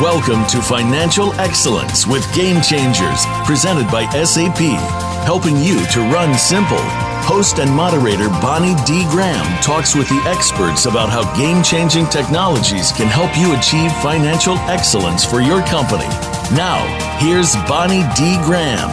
Welcome to Financial Excellence with Game Changers, presented by SAP, helping you to run simple. Host and moderator Bonnie D. Graham talks with the experts about how game changing technologies can help you achieve financial excellence for your company. Now, here's Bonnie D. Graham.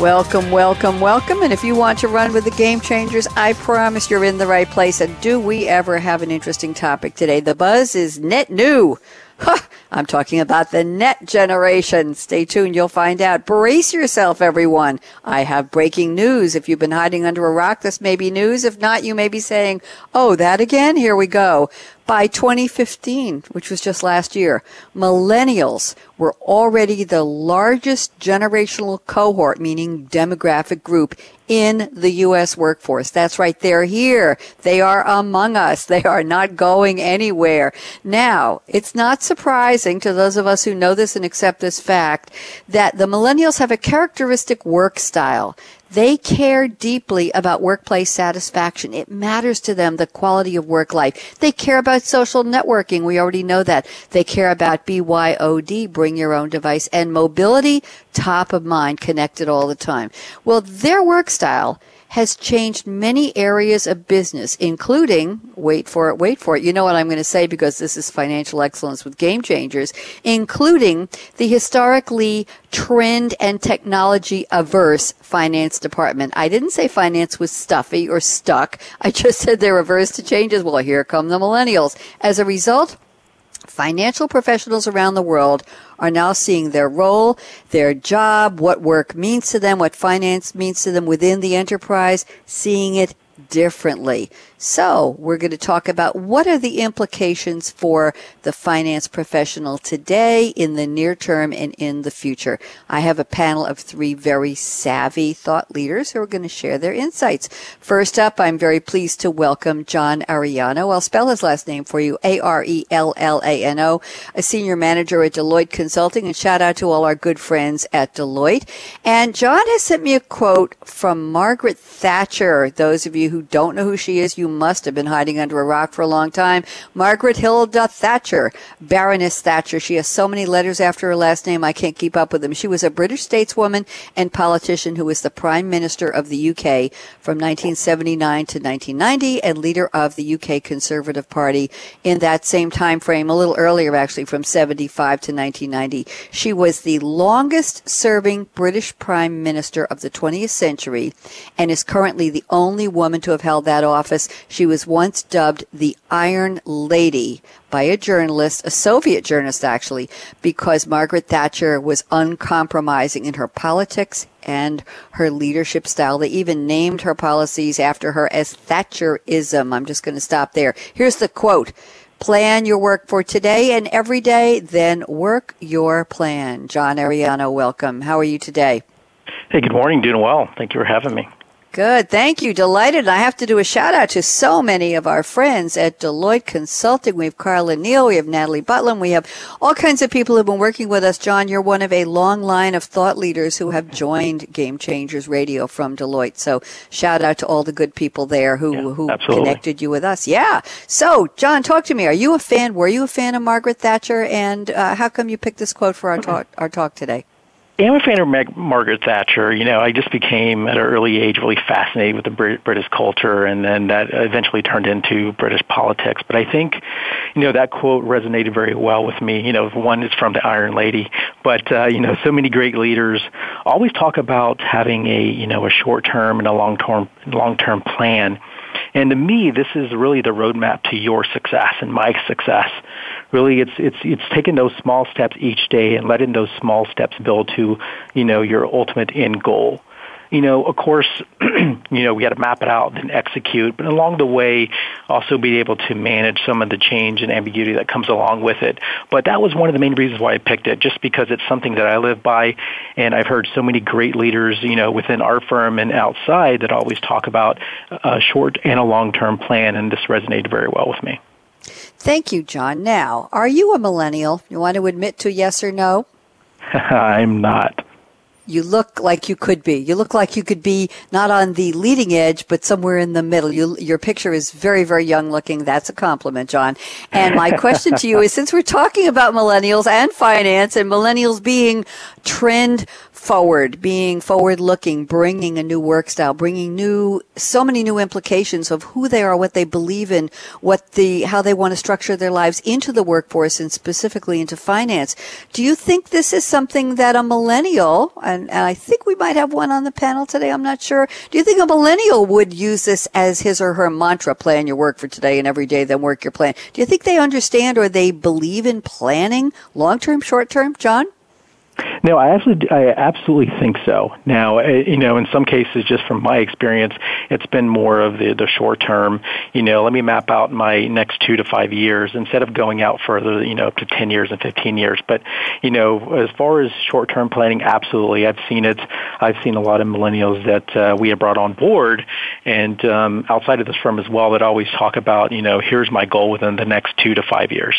Welcome, welcome, welcome. And if you want to run with the game changers, I promise you're in the right place. And do we ever have an interesting topic today? The buzz is net new. I'm talking about the net generation. Stay tuned. You'll find out. Brace yourself, everyone. I have breaking news. If you've been hiding under a rock, this may be news. If not, you may be saying, Oh, that again? Here we go. By 2015, which was just last year, millennials were already the largest generational cohort, meaning demographic group in the U.S. workforce. That's right. They're here. They are among us. They are not going anywhere. Now, it's not surprising to those of us who know this and accept this fact that the millennials have a characteristic work style. They care deeply about workplace satisfaction. It matters to them the quality of work life. They care about social networking. We already know that. They care about BYOD, bring your own device, and mobility, top of mind, connected all the time. Well, their work style has changed many areas of business, including, wait for it, wait for it, you know what I'm going to say because this is financial excellence with game changers, including the historically trend and technology averse finance department. I didn't say finance was stuffy or stuck. I just said they're averse to changes. Well, here come the millennials. As a result, financial professionals around the world are now seeing their role, their job, what work means to them, what finance means to them within the enterprise, seeing it differently. So we're going to talk about what are the implications for the finance professional today, in the near term, and in the future. I have a panel of three very savvy thought leaders who are going to share their insights. First up, I'm very pleased to welcome John Arellano. I'll spell his last name for you, A-R-E-L-L-A-N-O, a senior manager at Deloitte Consulting, and shout out to all our good friends at Deloitte. And John has sent me a quote from Margaret Thatcher. Those of you who don't know who she is, you must have been hiding under a rock for a long time. Margaret Hilda Thatcher, Baroness Thatcher. She has so many letters after her last name, I can't keep up with them. She was a British stateswoman and politician who was the Prime Minister of the UK from 1979 to 1990 and leader of the UK Conservative Party in that same time frame, a little earlier actually, from 75 to 1990. She was the longest serving British Prime Minister of the 20th century and is currently the only woman to have held that office. She was once dubbed the Iron Lady by a journalist, a Soviet journalist actually, because Margaret Thatcher was uncompromising in her politics and her leadership style. They even named her policies after her as Thatcherism. I'm just going to stop there. Here's the quote. Plan your work for today and every day, then work your plan. John Arellano, welcome. How are you today? Hey, good morning. Doing well. Thank you for having me. Good. Thank you. Delighted. I have to do a shout out to so many of our friends at Deloitte Consulting. We have Carla Neal. We have Natalie Butland. We have all kinds of people who have been working with us. John, you're one of a long line of thought leaders who have joined Game Changers Radio from Deloitte. So shout out to all the good people there who, yeah, who absolutely. connected you with us. Yeah. So, John, talk to me. Are you a fan? Were you a fan of Margaret Thatcher? And uh, how come you picked this quote for our talk, our talk today? I'm a fan of Meg- Margaret Thatcher. You know, I just became at an early age really fascinated with the Brit- British culture, and then that eventually turned into British politics. But I think, you know, that quote resonated very well with me. You know, one is from the Iron Lady, but uh, you know, so many great leaders always talk about having a you know a short term and a long term long term plan. And to me, this is really the roadmap to your success and my success. Really, it's it's it's taking those small steps each day and letting those small steps build to, you know, your ultimate end goal. you know, of course, you know, we got to map it out and execute, but along the way, also be able to manage some of the change and ambiguity that comes along with it. But that was one of the main reasons why I picked it, just because it's something that I live by, and I've heard so many great leaders, you know, within our firm and outside that always talk about a short and a long-term plan, and this resonated very well with me. Thank you, John. Now, are you a millennial? You want to admit to yes or no? I'm not. You look like you could be. You look like you could be not on the leading edge, but somewhere in the middle. You, your picture is very, very young looking. That's a compliment, John. And my question to you is since we're talking about millennials and finance and millennials being trend forward, being forward looking, bringing a new work style, bringing new, so many new implications of who they are, what they believe in, what the, how they want to structure their lives into the workforce and specifically into finance. Do you think this is something that a millennial, and, and I think we might have one on the panel today, I'm not sure. Do you think a millennial would use this as his or her mantra, plan your work for today and every day, then work your plan? Do you think they understand or they believe in planning long term, short term, John? No, I actually, I absolutely think so. Now, uh, you know, in some cases, just from my experience, it's been more of the the short term. You know, let me map out my next two to five years instead of going out further. You know, up to ten years and fifteen years. But you know, as far as short term planning, absolutely, I've seen it. I've seen a lot of millennials that uh, we have brought on board, and um, outside of this firm as well, that always talk about, you know, here's my goal within the next two to five years.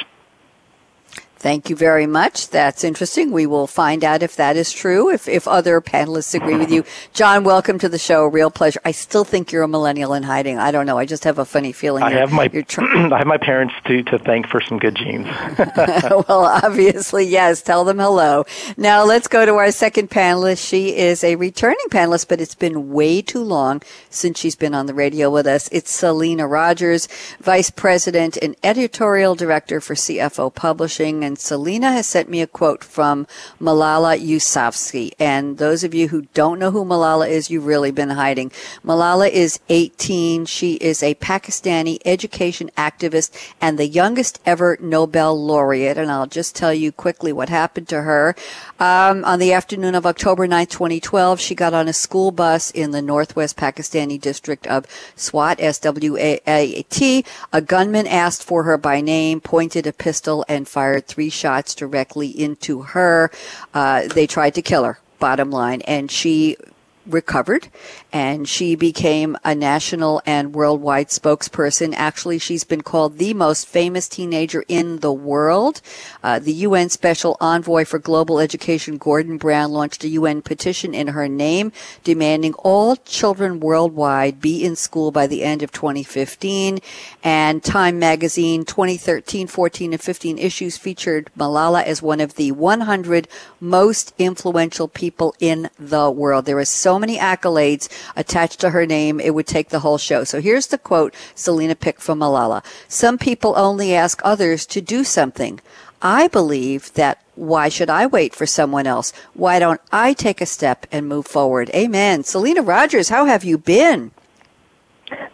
Thank you very much. That's interesting. We will find out if that is true, if, if other panelists agree with you. John, welcome to the show. Real pleasure. I still think you're a millennial in hiding. I don't know. I just have a funny feeling. I have my I have my parents to, to thank for some good genes. well, obviously, yes. Tell them hello. Now let's go to our second panelist. She is a returning panelist, but it's been way too long since she's been on the radio with us. It's Selena Rogers, Vice President and Editorial Director for CFO Publishing and Selena has sent me a quote from Malala Yousafzai. And those of you who don't know who Malala is, you've really been hiding. Malala is 18. She is a Pakistani education activist and the youngest ever Nobel laureate. And I'll just tell you quickly what happened to her. Um, on the afternoon of October 9, 2012, she got on a school bus in the northwest Pakistani district of Swat, S-W-A-T. A gunman asked for her by name, pointed a pistol, and fired three shots directly into her. Uh, they tried to kill her bottom line. And she recovered and she became a national and worldwide spokesperson. Actually, she's been called the most famous teenager in the world. Uh, the UN Special Envoy for Global Education, Gordon Brown, launched a UN petition in her name demanding all children worldwide be in school by the end of 2015. And Time Magazine 2013, 14, and 15 issues featured Malala as one of the 100 most influential people in the world. There are so many accolades attached to her name, it would take the whole show. So here's the quote Selena picked from Malala. Some people only ask others to do something. I believe that why should I wait for someone else? Why don't I take a step and move forward? Amen. Selena Rogers, how have you been?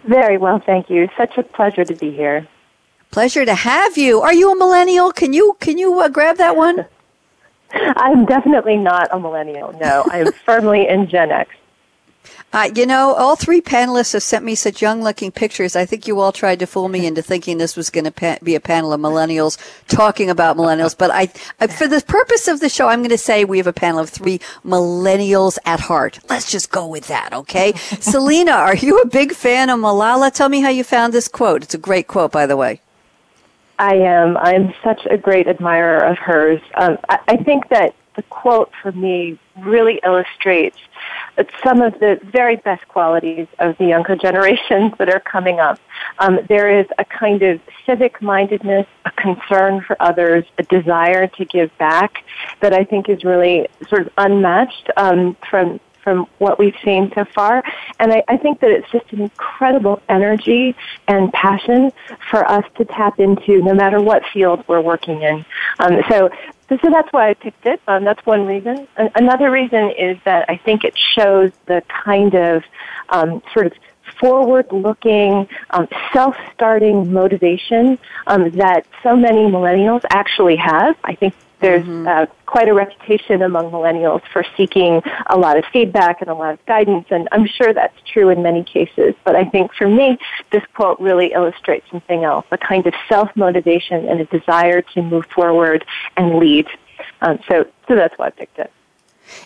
Very well, thank you. Such a pleasure to be here. Pleasure to have you. Are you a millennial? Can you can you uh, grab that one? I'm definitely not a millennial. No, I am firmly in Gen X. Uh, you know, all three panelists have sent me such young looking pictures. I think you all tried to fool me into thinking this was going to pa- be a panel of millennials talking about millennials. But I, I, for the purpose of the show, I'm going to say we have a panel of three millennials at heart. Let's just go with that, okay? Selena, are you a big fan of Malala? Tell me how you found this quote. It's a great quote, by the way. I am. I'm such a great admirer of hers. Um, I, I think that the quote for me really illustrates some of the very best qualities of the younger generations that are coming up. Um, there is a kind of civic mindedness, a concern for others, a desire to give back that I think is really sort of unmatched um, from from what we've seen so far. And I, I think that it's just an incredible energy and passion for us to tap into no matter what field we're working in. Um, so so, that's why I picked it. Um, that's one reason. Another reason is that I think it shows the kind of um, sort of forward-looking, um, self-starting motivation um, that so many millennials actually have. I think There's mm-hmm. uh, quite a reputation among millennials for seeking a lot of feedback and a lot of guidance, and I'm sure that's true in many cases. But I think for me, this quote really illustrates something else a kind of self motivation and a desire to move forward and lead. Um, so, so that's why I picked it.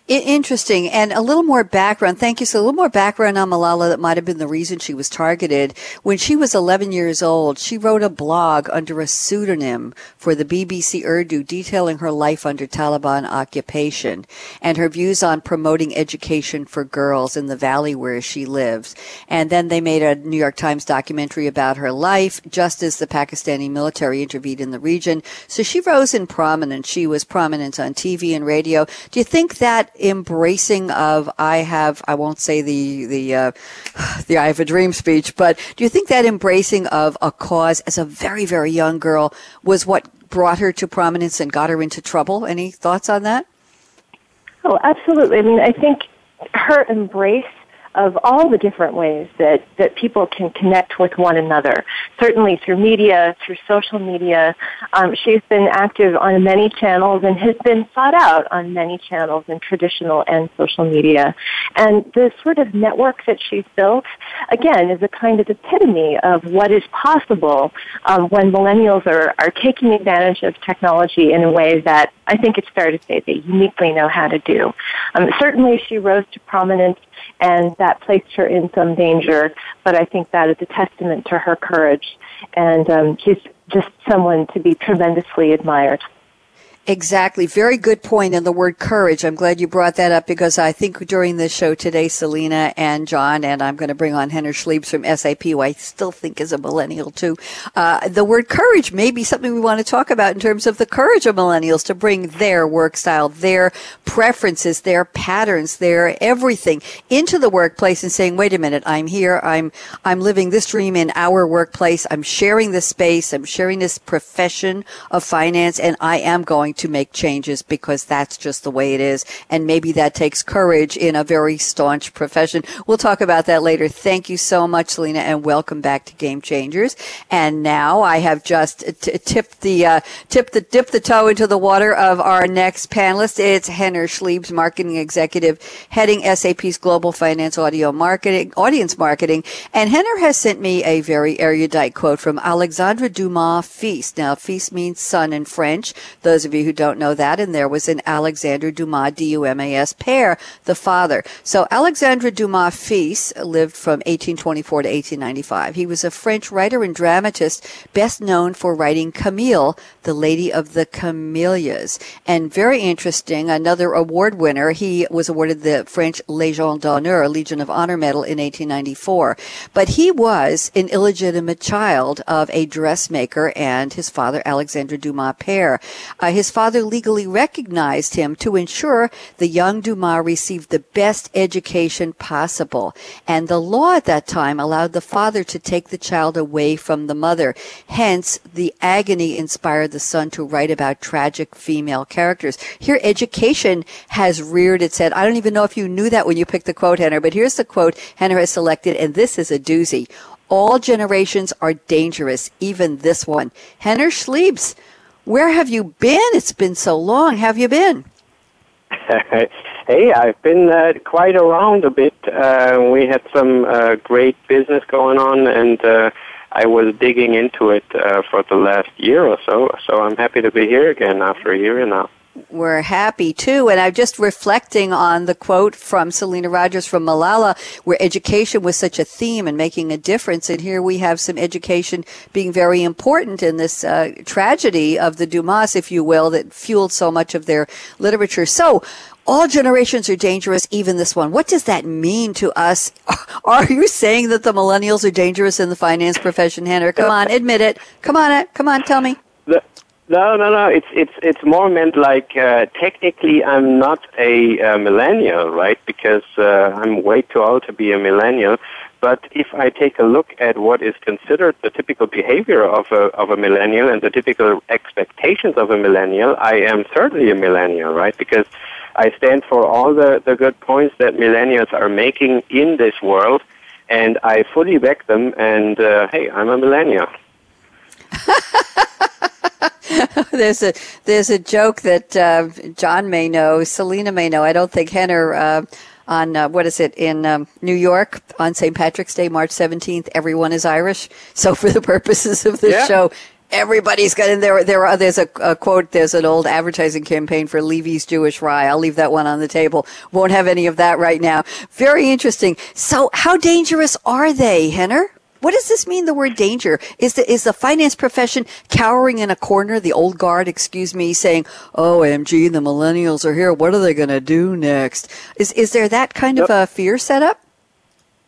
Interesting. And a little more background. Thank you. So a little more background on Malala that might have been the reason she was targeted. When she was 11 years old, she wrote a blog under a pseudonym for the BBC Urdu detailing her life under Taliban occupation and her views on promoting education for girls in the valley where she lives. And then they made a New York Times documentary about her life just as the Pakistani military intervened in the region. So she rose in prominence. She was prominent on TV and radio. Do you think that that embracing of I have I won't say the the uh, the I have a dream speech, but do you think that embracing of a cause as a very very young girl was what brought her to prominence and got her into trouble? Any thoughts on that? Oh, absolutely. I mean, I think her embrace of all the different ways that, that people can connect with one another. Certainly through media, through social media. Um, she's been active on many channels and has been sought out on many channels in traditional and social media. And the sort of network that she's built, again, is a kind of epitome of what is possible um, when millennials are, are taking advantage of technology in a way that I think it's fair to say they uniquely know how to do. Um, certainly she rose to prominence and that placed her in some danger. But I think that is a testament to her courage, and um, she's just someone to be tremendously admired. Exactly. Very good point in the word courage. I'm glad you brought that up because I think during the show today, Selena and John, and I'm going to bring on Henner Schliebs from SAP, who I still think is a millennial too. Uh, the word courage may be something we want to talk about in terms of the courage of millennials to bring their work style, their preferences, their patterns, their everything into the workplace and saying, wait a minute, I'm here. I'm, I'm living this dream in our workplace. I'm sharing this space. I'm sharing this profession of finance and I am going going to make changes because that's just the way it is. And maybe that takes courage in a very staunch profession. We'll talk about that later. Thank you so much, Lena, and welcome back to Game Changers. And now I have just t- tipped the, uh, tipped the, dipped the toe into the water of our next panelist. It's Henner Schliebs, marketing executive, heading SAP's global finance audio marketing, audience marketing. And Henner has sent me a very erudite quote from Alexandre Dumas fils. Now, fils means son in French. Those of you who don't know that, and there was an Alexandre Dumas, D-U-M-A-S, père, the father. So Alexandre Dumas fils lived from 1824 to 1895. He was a French writer and dramatist, best known for writing Camille, the Lady of the Camellias. And very interesting, another award winner, he was awarded the French Légion d'honneur, Legion of Honor Medal in 1894. But he was an illegitimate child of a dressmaker and his father, Alexandre Dumas père. Uh, his father legally recognized him to ensure the young Dumas received the best education possible. And the law at that time allowed the father to take the child away from the mother. Hence, the agony inspired the son to write about tragic female characters. Here, education has reared its head. I don't even know if you knew that when you picked the quote, Henner, but here's the quote Henner has selected, and this is a doozy. All generations are dangerous, even this one. Henner Schliebs, where have you been? It's been so long. Have you been? hey, I've been uh, quite around a bit. Uh, we had some uh, great business going on, and uh, I was digging into it uh, for the last year or so. So I'm happy to be here again after a year now we're happy too. And I'm just reflecting on the quote from Selena Rogers from Malala, where education was such a theme and making a difference. And here we have some education being very important in this uh, tragedy of the Dumas, if you will, that fueled so much of their literature. So, all generations are dangerous, even this one. What does that mean to us? Are you saying that the millennials are dangerous in the finance profession, Henner? Come on, admit it. Come on, come on, tell me. No, no, no. It's it's it's more meant like uh, technically I'm not a uh, millennial, right? Because uh, I'm way too old to be a millennial. But if I take a look at what is considered the typical behavior of a of a millennial and the typical expectations of a millennial, I am certainly a millennial, right? Because I stand for all the, the good points that millennials are making in this world, and I fully back them. And uh, hey, I'm a millennial. there's a there's a joke that uh, John may know, Selena may know. I don't think Henner. Uh, on uh, what is it in um, New York on St. Patrick's Day, March 17th, everyone is Irish. So, for the purposes of this yeah. show, everybody's got in there. There are there's a, a, quote. There's an old advertising campaign for Levy's Jewish Rye. I'll leave that one on the table. Won't have any of that right now. Very interesting. So, how dangerous are they, Henner? What does this mean? The word danger is the is the finance profession cowering in a corner? The old guard, excuse me, saying, "Oh, MG, the millennials are here. What are they going to do next?" Is is there that kind yep. of a fear set up?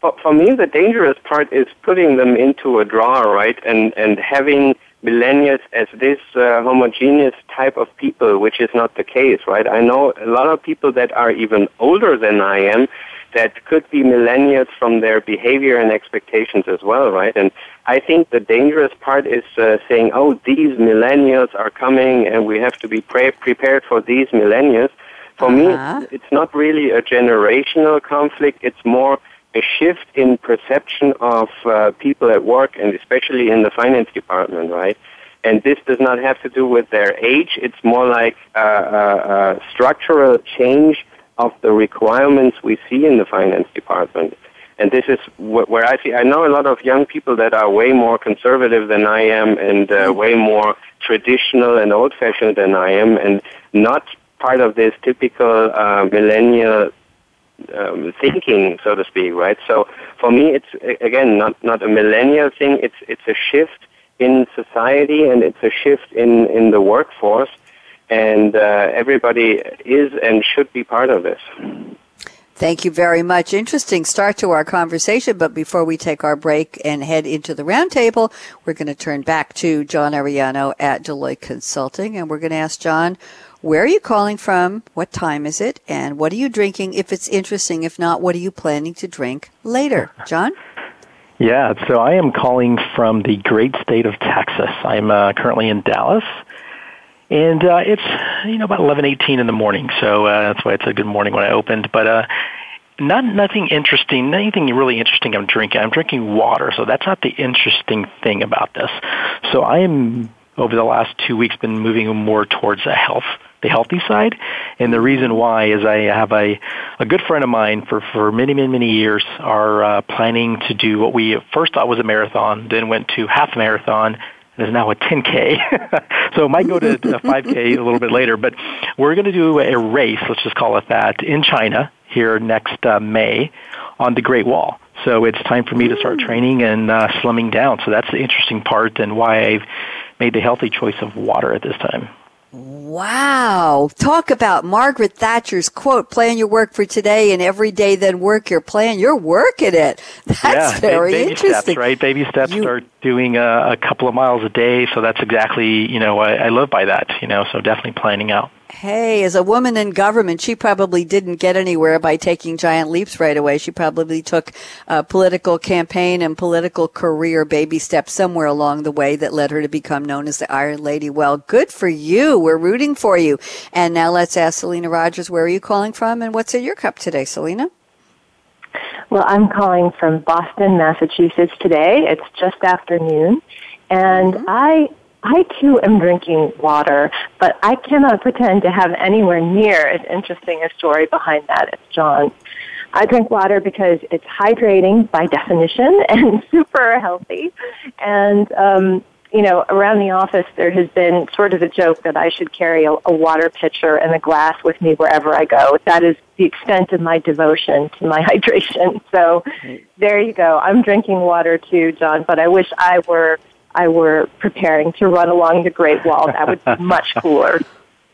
For, for me, the dangerous part is putting them into a drawer, right, and and having millennials as this uh, homogeneous type of people, which is not the case, right? I know a lot of people that are even older than I am that could be millennials from their behavior and expectations as well, right? And I think the dangerous part is uh, saying, oh, these millennials are coming and we have to be pre- prepared for these millennials. For uh-huh. me, it's not really a generational conflict. It's more a shift in perception of uh, people at work and especially in the finance department, right? And this does not have to do with their age. It's more like a, a, a structural change of the requirements we see in the finance department. And this is where I see, I know a lot of young people that are way more conservative than I am and uh, way more traditional and old fashioned than I am and not part of this typical uh, millennial um, thinking, so to speak, right? So for me, it's again not not a millennial thing. It's it's a shift in society and it's a shift in in the workforce and uh, everybody is and should be part of this. Thank you very much. Interesting start to our conversation, but before we take our break and head into the roundtable, we're going to turn back to John Arellano at Deloitte Consulting, and we're going to ask John, where are you calling from? What time is it? And what are you drinking if it's interesting? If not, what are you planning to drink later? John? Yeah, so I am calling from the great state of Texas. I'm uh, currently in Dallas and uh, it's you know about eleven eighteen in the morning, so uh, that's why it's a good morning when I opened. But uh, not nothing interesting, nothing really interesting. I'm drinking. I'm drinking water, so that's not the interesting thing about this. So I am over the last two weeks been moving more towards a health the healthy side. And the reason why is I have a, a good friend of mine for, for many, many, many years are uh, planning to do what we first thought was a marathon, then went to half marathon, is now a 10K. so it might go to a 5K a little bit later, but we're going to do a race, let's just call it that, in China here next uh, May on the Great Wall. So it's time for me to start training and uh, slimming down. So that's the interesting part and why I've made the healthy choice of water at this time. Wow. Talk about Margaret Thatcher's quote, plan your work for today and every day then work your plan. You're working it. That's yeah, very baby interesting. Steps, right? Baby steps you, start doing a, a, couple of miles a day. So that's exactly, you know, I, I live by that, you know, so definitely planning out. Hey, as a woman in government, she probably didn't get anywhere by taking giant leaps right away. She probably took a political campaign and political career baby steps somewhere along the way that led her to become known as the Iron Lady. Well, good for you. We're rooting for you. And now let's ask Selena Rogers, where are you calling from and what's in your cup today, Selena? Well, I'm calling from Boston, Massachusetts today. It's just afternoon. And mm-hmm. I I too am drinking water, but I cannot pretend to have anywhere near as interesting a story behind that as John. I drink water because it's hydrating by definition and super healthy. And, um, you know, around the office there has been sort of a joke that I should carry a, a water pitcher and a glass with me wherever I go. That is the extent of my devotion to my hydration. So there you go. I'm drinking water too, John, but I wish I were I were preparing to run along the Great Wall. That would be much cooler.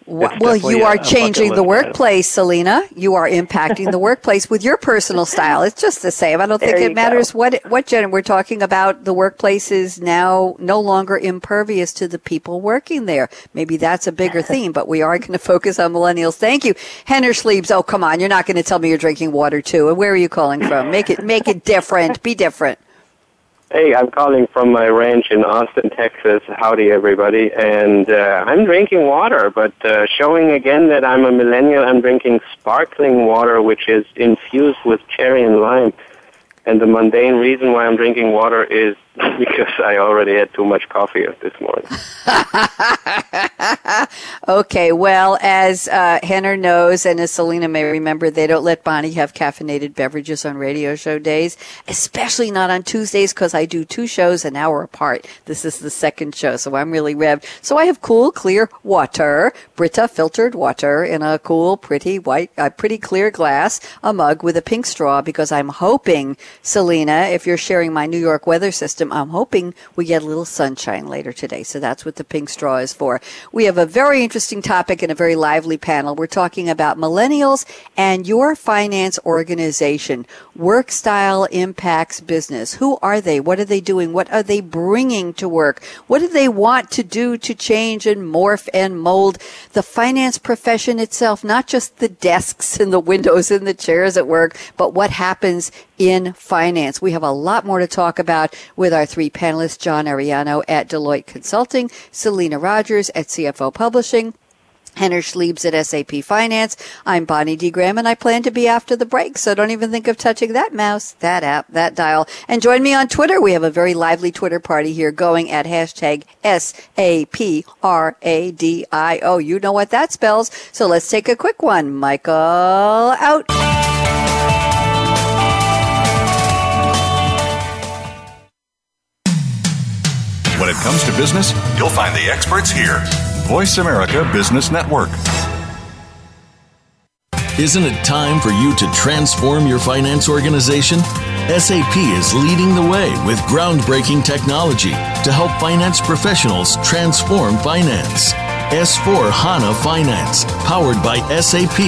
well, you are changing the workplace, Selena. You are impacting the workplace with your personal style. It's just the same. I don't there think it matters go. what what gender we're talking about. The workplace is now no longer impervious to the people working there. Maybe that's a bigger theme, but we are going to focus on millennials. Thank you, Henner Schliebs. Oh, come on, you're not going to tell me you're drinking water too. And where are you calling from? Make it make it different. Be different. Hey, I'm calling from my ranch in Austin, Texas. Howdy, everybody. And uh, I'm drinking water, but uh, showing again that I'm a millennial, I'm drinking sparkling water, which is infused with cherry and lime. And the mundane reason why I'm drinking water is because I already had too much coffee this morning. okay, well, as uh, Henner knows, and as Selena may remember, they don't let Bonnie have caffeinated beverages on radio show days, especially not on Tuesdays because I do two shows an hour apart. This is the second show, so I'm really revved. So I have cool, clear water, Brita filtered water in a cool, pretty white, uh, pretty clear glass, a mug with a pink straw because I'm hoping, Selena, if you're sharing my New York weather system, I'm hoping we get a little sunshine later today. So that's what the pink straw is for. We have a very interesting topic and a very lively panel. We're talking about millennials and your finance organization. Work style impacts business. Who are they? What are they doing? What are they bringing to work? What do they want to do to change and morph and mold the finance profession itself? Not just the desks and the windows and the chairs at work, but what happens in finance. We have a lot more to talk about with our three panelists, John Arellano at Deloitte Consulting, Selena Rogers at CFO Publishing, Henner Schliebs at SAP Finance. I'm Bonnie D. Graham, and I plan to be after the break, so don't even think of touching that mouse, that app, that dial. And join me on Twitter. We have a very lively Twitter party here going at hashtag S-A-P-R-A-D-I-O. You know what that spells, so let's take a quick one. Michael, out. When it comes to business, you'll find the experts here. Voice America Business Network. Isn't it time for you to transform your finance organization? SAP is leading the way with groundbreaking technology to help finance professionals transform finance. S4 HANA Finance, powered by SAP,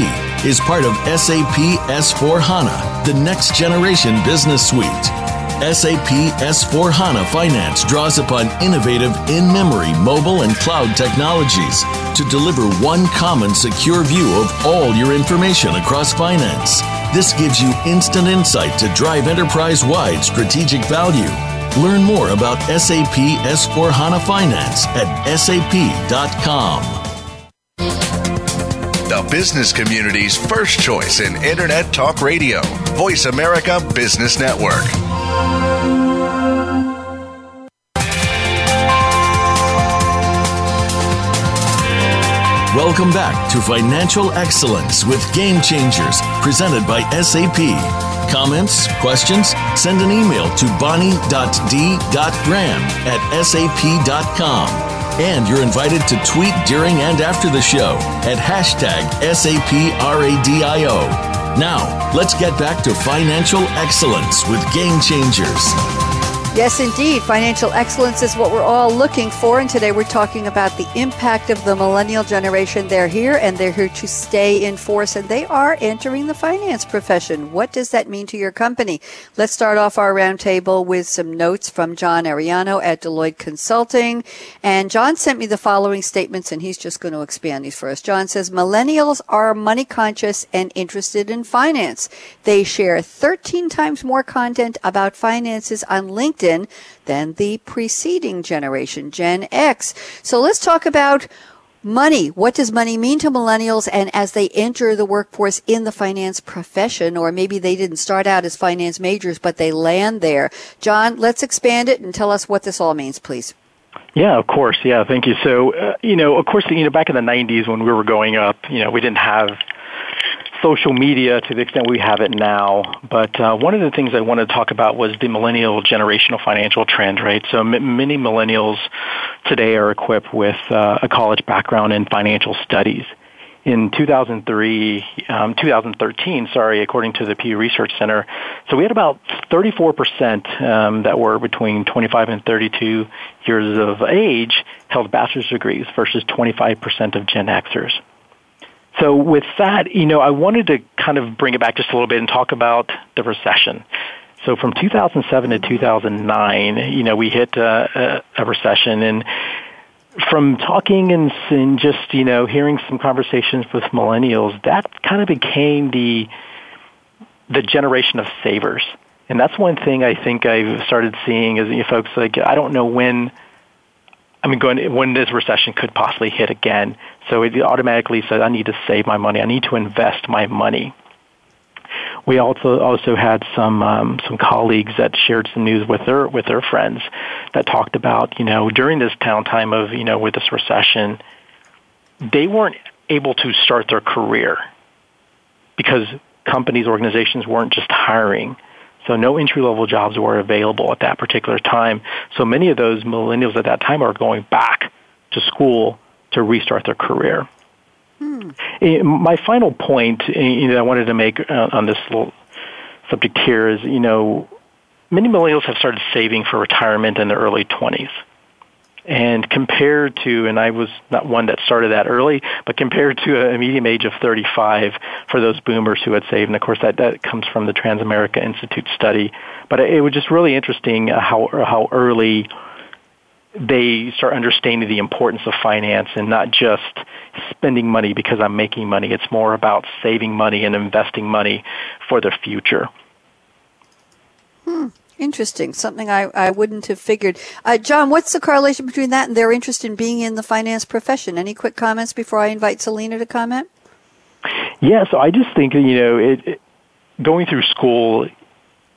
is part of SAP S4 HANA, the next generation business suite. SAP S4 HANA Finance draws upon innovative in memory mobile and cloud technologies to deliver one common secure view of all your information across finance. This gives you instant insight to drive enterprise wide strategic value. Learn more about SAP S4 HANA Finance at sap.com. The business community's first choice in Internet Talk Radio, Voice America Business Network. Welcome back to Financial Excellence with Game Changers, presented by SAP. Comments, questions? Send an email to bonnie.d.graham at sap.com. And you're invited to tweet during and after the show at hashtag SAPRADIO. Now, let's get back to financial excellence with Game Changers. Yes, indeed. Financial excellence is what we're all looking for. And today we're talking about the impact of the millennial generation. They're here and they're here to stay in force and they are entering the finance profession. What does that mean to your company? Let's start off our roundtable with some notes from John Arellano at Deloitte Consulting. And John sent me the following statements and he's just going to expand these for us. John says, millennials are money conscious and interested in finance. They share 13 times more content about finances on LinkedIn Than the preceding generation, Gen X. So let's talk about money. What does money mean to millennials? And as they enter the workforce in the finance profession, or maybe they didn't start out as finance majors, but they land there. John, let's expand it and tell us what this all means, please. Yeah, of course. Yeah, thank you. So, uh, you know, of course, you know, back in the 90s when we were growing up, you know, we didn't have social media to the extent we have it now. But uh, one of the things I wanted to talk about was the millennial generational financial trend, right? So m- many millennials today are equipped with uh, a college background in financial studies. In 2003, um, 2013, sorry, according to the Pew Research Center, so we had about 34% um, that were between 25 and 32 years of age held bachelor's degrees versus 25% of Gen Xers. So with that, you know, I wanted to kind of bring it back just a little bit and talk about the recession. So from 2007 to 2009, you know, we hit a, a, a recession and from talking and, and just, you know, hearing some conversations with millennials, that kind of became the, the generation of savers. And that's one thing I think I've started seeing is you folks like, I don't know when I mean, going when this recession could possibly hit again. So it automatically says, I need to save my money. I need to invest my money. we also also had some um, some colleagues that shared some news with their with their friends that talked about you know during this downtime of you know with this recession, they weren't able to start their career because companies organizations weren't just hiring. So no entry level jobs were available at that particular time. So many of those millennials at that time are going back to school to restart their career. Hmm. Eh, my final point eh, you know, I wanted to make uh, on this little subject here is, you know, many millennials have started saving for retirement in their early 20s. And compared to, and I was not one that started that early, but compared to a medium age of 35 for those boomers who had saved, and of course that, that comes from the Transamerica Institute study. But it was just really interesting how, how early they start understanding the importance of finance and not just spending money because I'm making money. It's more about saving money and investing money for the future. Hmm. Interesting. Something I, I wouldn't have figured. Uh, John, what's the correlation between that and their interest in being in the finance profession? Any quick comments before I invite Selena to comment? Yeah, so I just think, you know, it, it going through school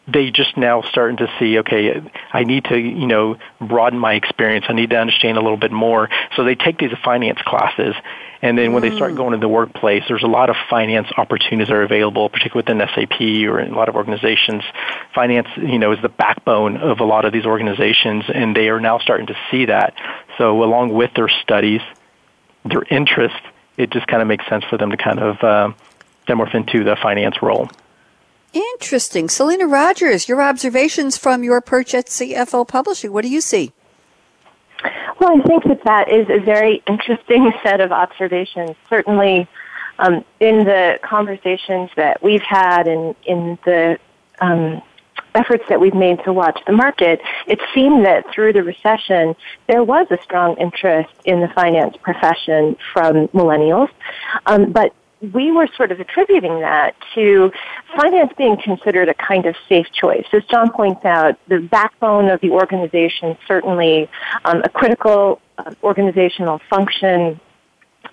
they just now starting to see, okay, I need to, you know, broaden my experience. I need to understand a little bit more. So they take these finance classes. And then when mm. they start mm. going to the workplace, there's a lot of finance opportunities that are available, particularly within SAP or in a lot of organizations. Finance, you know, is the backbone of a lot of these organizations, and they are now starting to see that. So along with their studies, their interest, it just kind of makes sense for them to kind of uh, morph into the finance role. Interesting. Selena Rogers, your observations from your perch at CFO Publishing. What do you see? Well, I think that that is a very interesting set of observations. Certainly, um, in the conversations that we've had and in the um, efforts that we've made to watch the market, it seemed that through the recession, there was a strong interest in the finance profession from millennials. Um, but we were sort of attributing that to finance being considered a kind of safe choice. As John points out, the backbone of the organization, certainly um, a critical uh, organizational function,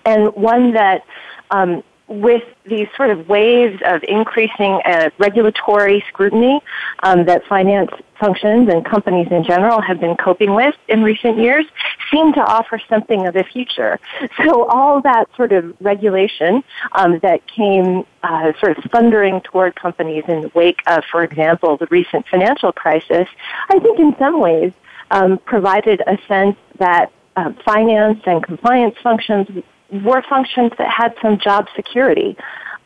and one that um, with these sort of waves of increasing uh, regulatory scrutiny um, that finance functions and companies in general have been coping with in recent years seem to offer something of a future. So all that sort of regulation um, that came uh, sort of thundering toward companies in the wake of, for example, the recent financial crisis, I think in some ways um, provided a sense that uh, finance and compliance functions were functions that had some job security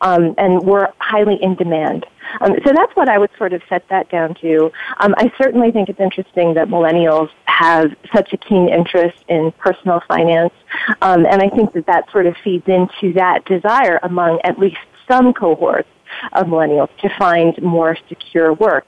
um, and were highly in demand. Um, so that's what I would sort of set that down to. Um, I certainly think it's interesting that millennials have such a keen interest in personal finance, um, and I think that that sort of feeds into that desire among at least some cohorts of millennials to find more secure work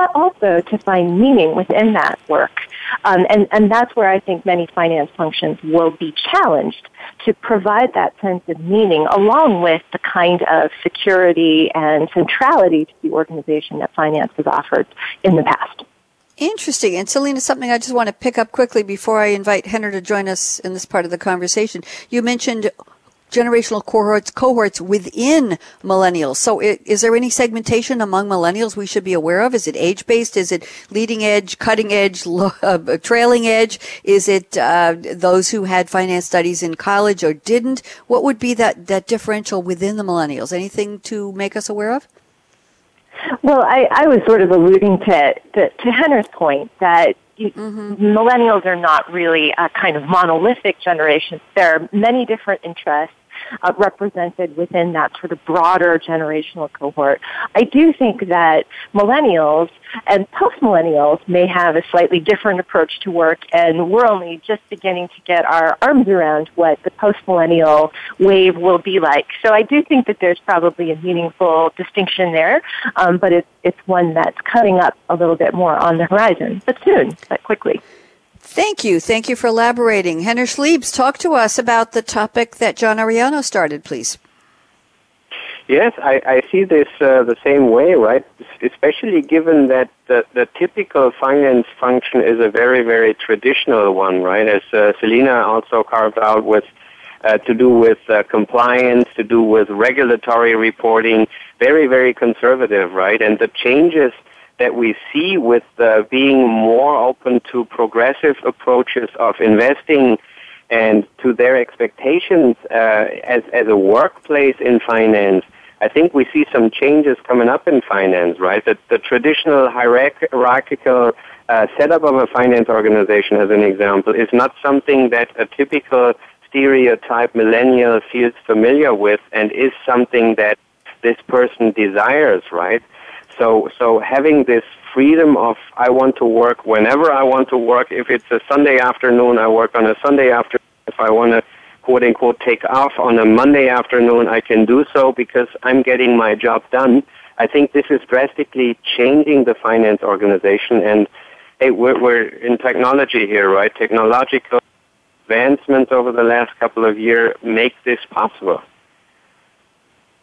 but also to find meaning within that work. Um, and, and that's where I think many finance functions will be challenged to provide that sense of meaning along with the kind of security and centrality to the organization that finance has offered in the past. Interesting. And Selena, something I just want to pick up quickly before I invite Henner to join us in this part of the conversation. You mentioned generational cohorts cohorts within millennials. So is there any segmentation among millennials we should be aware of? Is it age based? Is it leading edge, cutting edge, uh, trailing edge? Is it uh, those who had finance studies in college or didn't? What would be that, that differential within the millennials? Anything to make us aware of? Well, I, I was sort of alluding to, to, to Henner's point that mm-hmm. millennials are not really a kind of monolithic generation. There are many different interests uh, represented within that sort of broader generational cohort. I do think that millennials and post-millennials may have a slightly different approach to work, and we're only just beginning to get our arms around what the post-millennial wave will be like. So I do think that there's probably a meaningful distinction there, um, but it's, it's one that's coming up a little bit more on the horizon, but soon, but quickly. Thank you. Thank you for elaborating. Henner Schliebs, talk to us about the topic that John Arellano started, please. Yes, I, I see this uh, the same way, right? Especially given that the, the typical finance function is a very, very traditional one, right? As uh, Selena also carved out with uh, to do with uh, compliance, to do with regulatory reporting, very, very conservative, right? And the changes that we see with uh, being more open to progressive approaches of investing and to their expectations uh, as, as a workplace in finance, I think we see some changes coming up in finance, right? That the traditional hierarchical uh, setup of a finance organization, as an example, is not something that a typical stereotype millennial feels familiar with and is something that this person desires, right? So, so having this freedom of I want to work whenever I want to work. If it's a Sunday afternoon, I work on a Sunday afternoon. If I want to quote unquote take off on a Monday afternoon, I can do so because I'm getting my job done. I think this is drastically changing the finance organization and hey, we're, we're in technology here, right? Technological advancements over the last couple of years make this possible.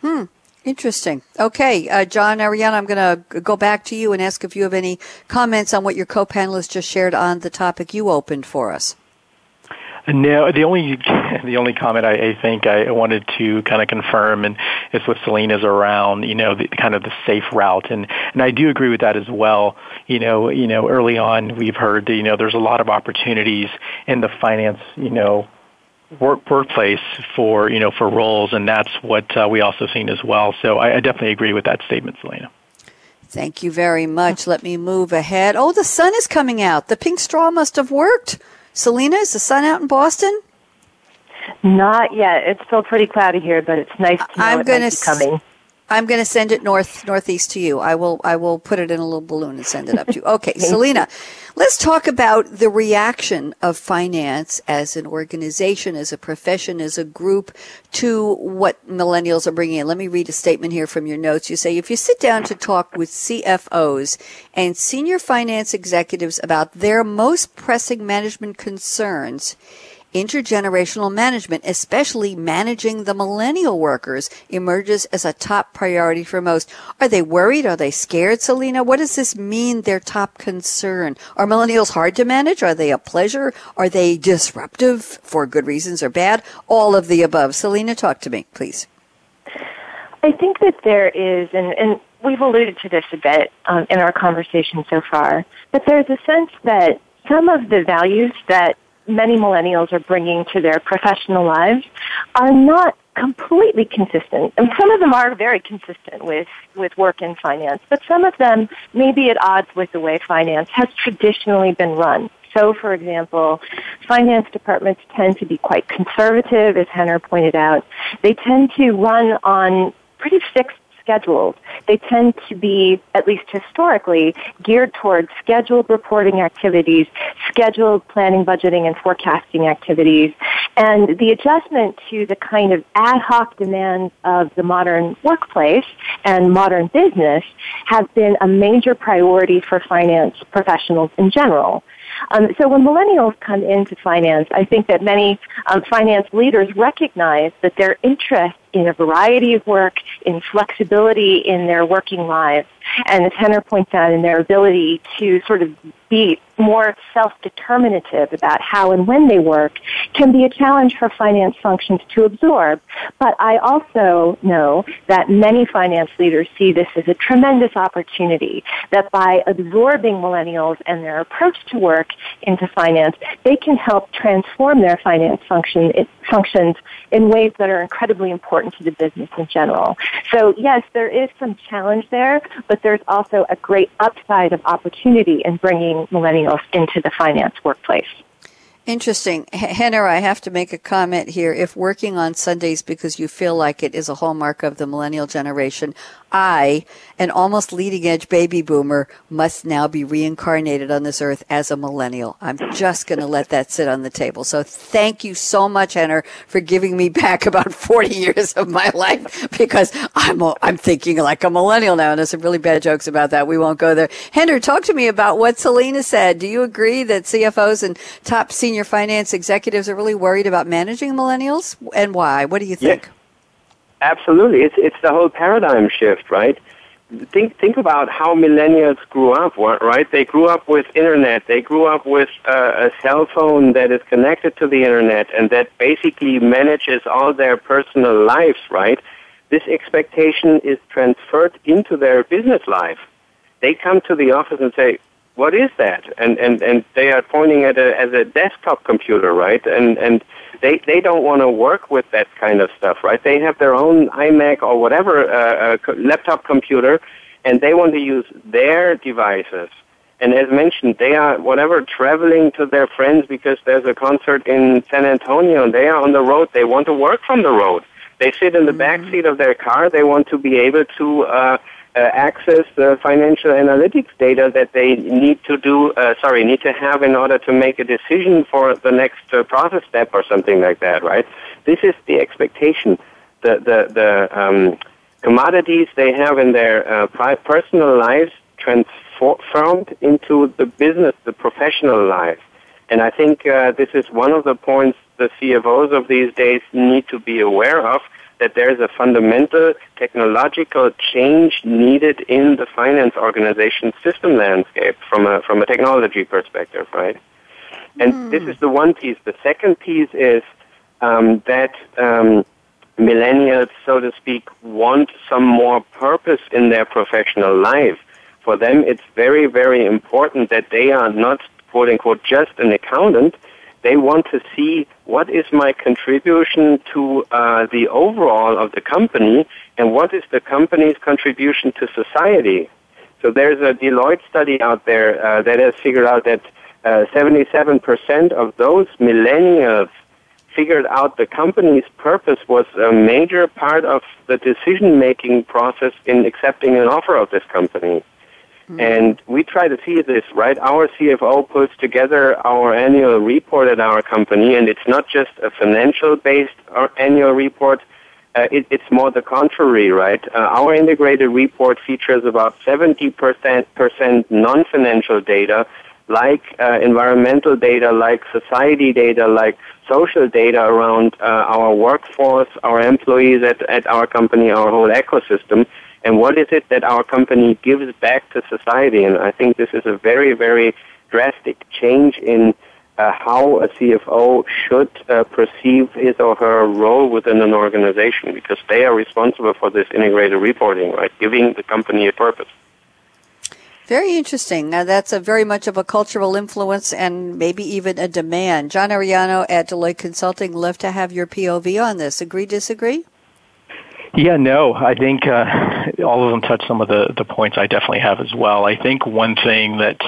Hmm. Interesting. Okay, uh, John Arellano, I'm going to go back to you and ask if you have any comments on what your co-panelists just shared on the topic you opened for us. No, the only the only comment I, I think I wanted to kind of confirm and is with Selena's around, you know, the kind of the safe route, and and I do agree with that as well. You know, you know, early on we've heard that you know there's a lot of opportunities in the finance, you know, work workplace for you know for roles, and that's what uh, we also seen as well. So I, I definitely agree with that statement, Selena. Thank you very much. Let me move ahead. Oh, the sun is coming out. The pink straw must have worked. Selena, is the sun out in Boston? Not yet. It's still pretty cloudy here, but it's nice to know I'm it gonna might be coming. I'm going to send it north northeast to you. I will I will put it in a little balloon and send it up to you. Okay, Selena, let's talk about the reaction of finance as an organization, as a profession, as a group to what millennials are bringing in. Let me read a statement here from your notes. You say if you sit down to talk with CFOs and senior finance executives about their most pressing management concerns, intergenerational management, especially managing the millennial workers, emerges as a top priority for most. Are they worried? Are they scared, Selena? What does this mean, their top concern? Are millennials hard to manage? Are they a pleasure? Are they disruptive for good reasons or bad? All of the above. Selena, talk to me, please. I think that there is, and, and we've alluded to this a bit um, in our conversation so far, but there's a sense that some of the values that many millennials are bringing to their professional lives are not completely consistent. And some of them are very consistent with, with work in finance, but some of them may be at odds with the way finance has traditionally been run. So, for example, finance departments tend to be quite conservative, as Henner pointed out. They tend to run on pretty fixed scheduled. They tend to be, at least historically, geared towards scheduled reporting activities, scheduled planning, budgeting, and forecasting activities. And the adjustment to the kind of ad hoc demands of the modern workplace and modern business has been a major priority for finance professionals in general. Um, so when millennials come into finance, I think that many um, finance leaders recognize that their interest in a variety of work, in flexibility in their working lives, and as Henner points out, in their ability to sort of be more self-determinative about how and when they work can be a challenge for finance functions to absorb. But I also know that many finance leaders see this as a tremendous opportunity, that by absorbing millennials and their approach to work into finance, they can help transform their finance function, functions in ways that are incredibly important to the business in general. So yes, there is some challenge there, but there's also a great upside of opportunity in bringing millennials into the finance workplace. Interesting. Henner, I have to make a comment here. If working on Sundays because you feel like it is a hallmark of the millennial generation, I, an almost leading edge baby boomer, must now be reincarnated on this earth as a millennial. I'm just going to let that sit on the table. So thank you so much, Henner, for giving me back about 40 years of my life because I'm, a, I'm thinking like a millennial now. And there's some really bad jokes about that. We won't go there. Henner, talk to me about what Selena said. Do you agree that CFOs and top senior finance executives are really worried about managing millennials and why? What do you think? Yeah. Absolutely, it's it's the whole paradigm shift, right? think think about how millennials grew up, right? They grew up with internet. They grew up with uh, a cell phone that is connected to the internet and that basically manages all their personal lives, right? This expectation is transferred into their business life. They come to the office and say, "What is that?" And and and they are pointing at a as a desktop computer, right? And and they they don't want to work with that kind of stuff, right? They have their own iMac or whatever uh, uh, laptop computer, and they want to use their devices. And as mentioned, they are whatever traveling to their friends because there's a concert in San Antonio, and they are on the road. They want to work from the road. They sit in the mm-hmm. back seat of their car. They want to be able to. Uh, access the financial analytics data that they need to do, uh, sorry, need to have in order to make a decision for the next uh, process step or something like that, right? This is the expectation. The, the, the um, commodities they have in their uh, personal lives transformed into the business, the professional life. And I think uh, this is one of the points the CFOs of these days need to be aware of that there's a fundamental technological change needed in the finance organization system landscape from a, from a technology perspective, right? And mm. this is the one piece. The second piece is um, that um, millennials, so to speak, want some more purpose in their professional life. For them, it's very, very important that they are not, quote unquote, just an accountant, they want to see what is my contribution to uh, the overall of the company and what is the company's contribution to society. So there's a Deloitte study out there uh, that has figured out that uh, 77% of those millennials figured out the company's purpose was a major part of the decision making process in accepting an offer of this company. Mm-hmm. And we try to see this, right? Our CFO puts together our annual report at our company, and it's not just a financial based uh, annual report. Uh, it, it's more the contrary, right? Uh, our integrated report features about 70% non-financial data, like uh, environmental data, like society data, like social data around uh, our workforce, our employees at, at our company, our whole ecosystem and what is it that our company gives back to society? And I think this is a very, very drastic change in uh, how a CFO should uh, perceive his or her role within an organization because they are responsible for this integrated reporting, right? Giving the company a purpose. Very interesting. Now, that's a very much of a cultural influence and maybe even a demand. John Arellano at Deloitte Consulting, love to have your POV on this. Agree, disagree? Yeah, no, I think uh, all of them touch some of the, the points I definitely have as well. I think one thing that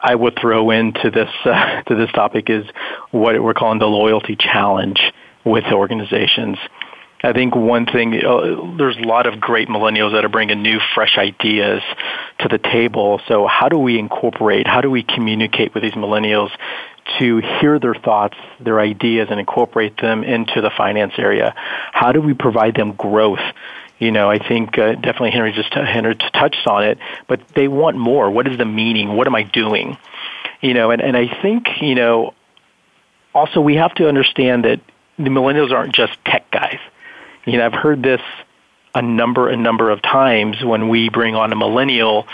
I would throw into this uh, to this topic is what we're calling the loyalty challenge with organizations. I think one thing, uh, there's a lot of great millennials that are bringing new, fresh ideas to the table. So how do we incorporate, how do we communicate with these millennials to hear their thoughts, their ideas, and incorporate them into the finance area? How do we provide them growth? You know, I think uh, definitely Henry just Henry touched on it, but they want more. What is the meaning? What am I doing? You know, and, and I think, you know, also we have to understand that the millennials aren't just tech guys. You know, I've heard this a number a number of times when we bring on a millennial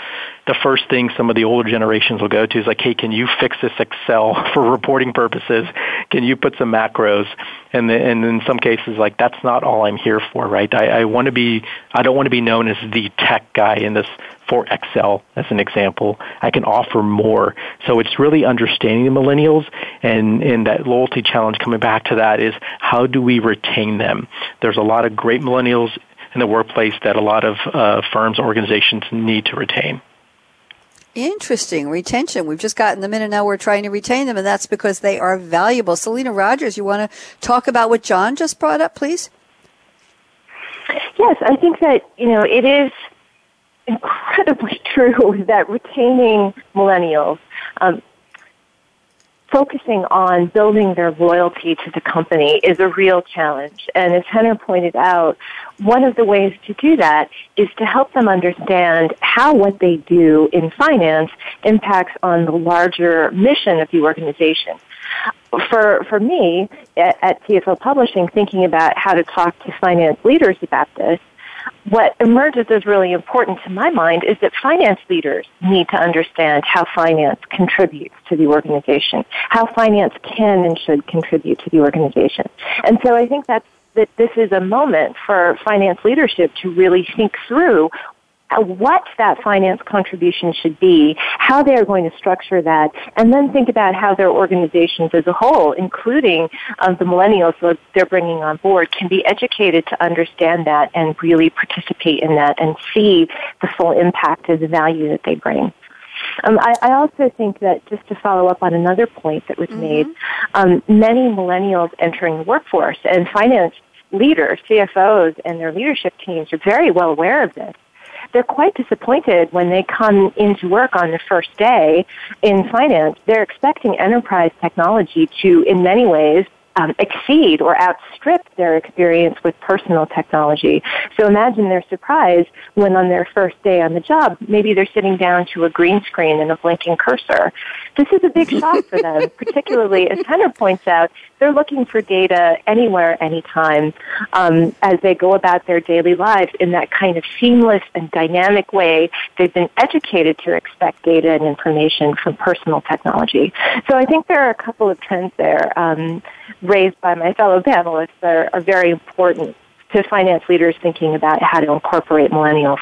the first thing some of the older generations will go to is like, hey, can you fix this Excel for reporting purposes? Can you put some macros? And, the, and in some cases, like, that's not all I'm here for, right? I, I want to be, I don't want to be known as the tech guy in this for Excel as an example. I can offer more. So it's really understanding the millennials and, and that loyalty challenge coming back to that is how do we retain them? There's a lot of great millennials in the workplace that a lot of uh, firms, organizations need to retain. Interesting. Retention. We've just gotten them in and now we're trying to retain them, and that's because they are valuable. Selena Rogers, you want to talk about what John just brought up, please? Yes, I think that, you know, it is incredibly true that retaining millennials um, focusing on building their loyalty to the company is a real challenge. And as Henner pointed out, one of the ways to do that is to help them understand how what they do in finance impacts on the larger mission of the organization. For, for me, at, at CFO Publishing, thinking about how to talk to finance leaders about this, what emerges as really important to my mind is that finance leaders need to understand how finance contributes to the organization, how finance can and should contribute to the organization. And so I think that's that this is a moment for finance leadership to really think through what that finance contribution should be, how they're going to structure that, and then think about how their organizations as a whole, including um, the millennials that they're bringing on board, can be educated to understand that and really participate in that and see the full impact of the value that they bring. Um, I, I, also think that just to follow up on another point that was mm-hmm. made, um, many millennials entering the workforce and finance leaders, CFOs, and their leadership teams are very well aware of this they're quite disappointed when they come into work on the first day in finance. They're expecting enterprise technology to, in many ways, um, exceed or outstrip their experience with personal technology. So imagine their surprise when on their first day on the job, maybe they're sitting down to a green screen and a blinking cursor. This is a big shock for them, particularly as Henner points out, they're looking for data anywhere, anytime, um, as they go about their daily lives in that kind of seamless and dynamic way. They've been educated to expect data and information from personal technology. So I think there are a couple of trends there um, raised by my fellow panelists that are, are very important to finance leaders thinking about how to incorporate millennials.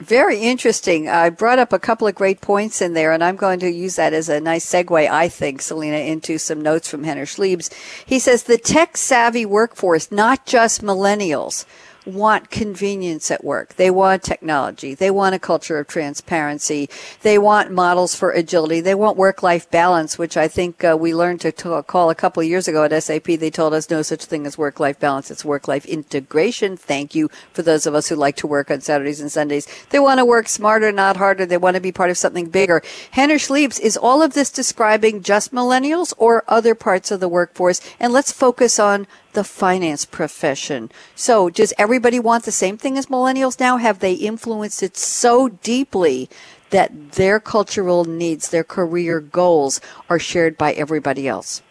Very interesting. I brought up a couple of great points in there, and I'm going to use that as a nice segue, I think, Selena, into some notes from Henner Schliebs. He says the tech savvy workforce, not just millennials, want convenience at work. They want technology. They want a culture of transparency. They want models for agility. They want work-life balance, which I think uh, we learned to t- call a couple of years ago at SAP. They told us no such thing as work-life balance. It's work-life integration. Thank you for those of us who like to work on Saturdays and Sundays. They want to work smarter, not harder. They want to be part of something bigger. Henner Schliebs, is all of this describing just millennials or other parts of the workforce? And let's focus on the finance profession. So, does everybody want the same thing as millennials now? Have they influenced it so deeply that their cultural needs, their career goals are shared by everybody else?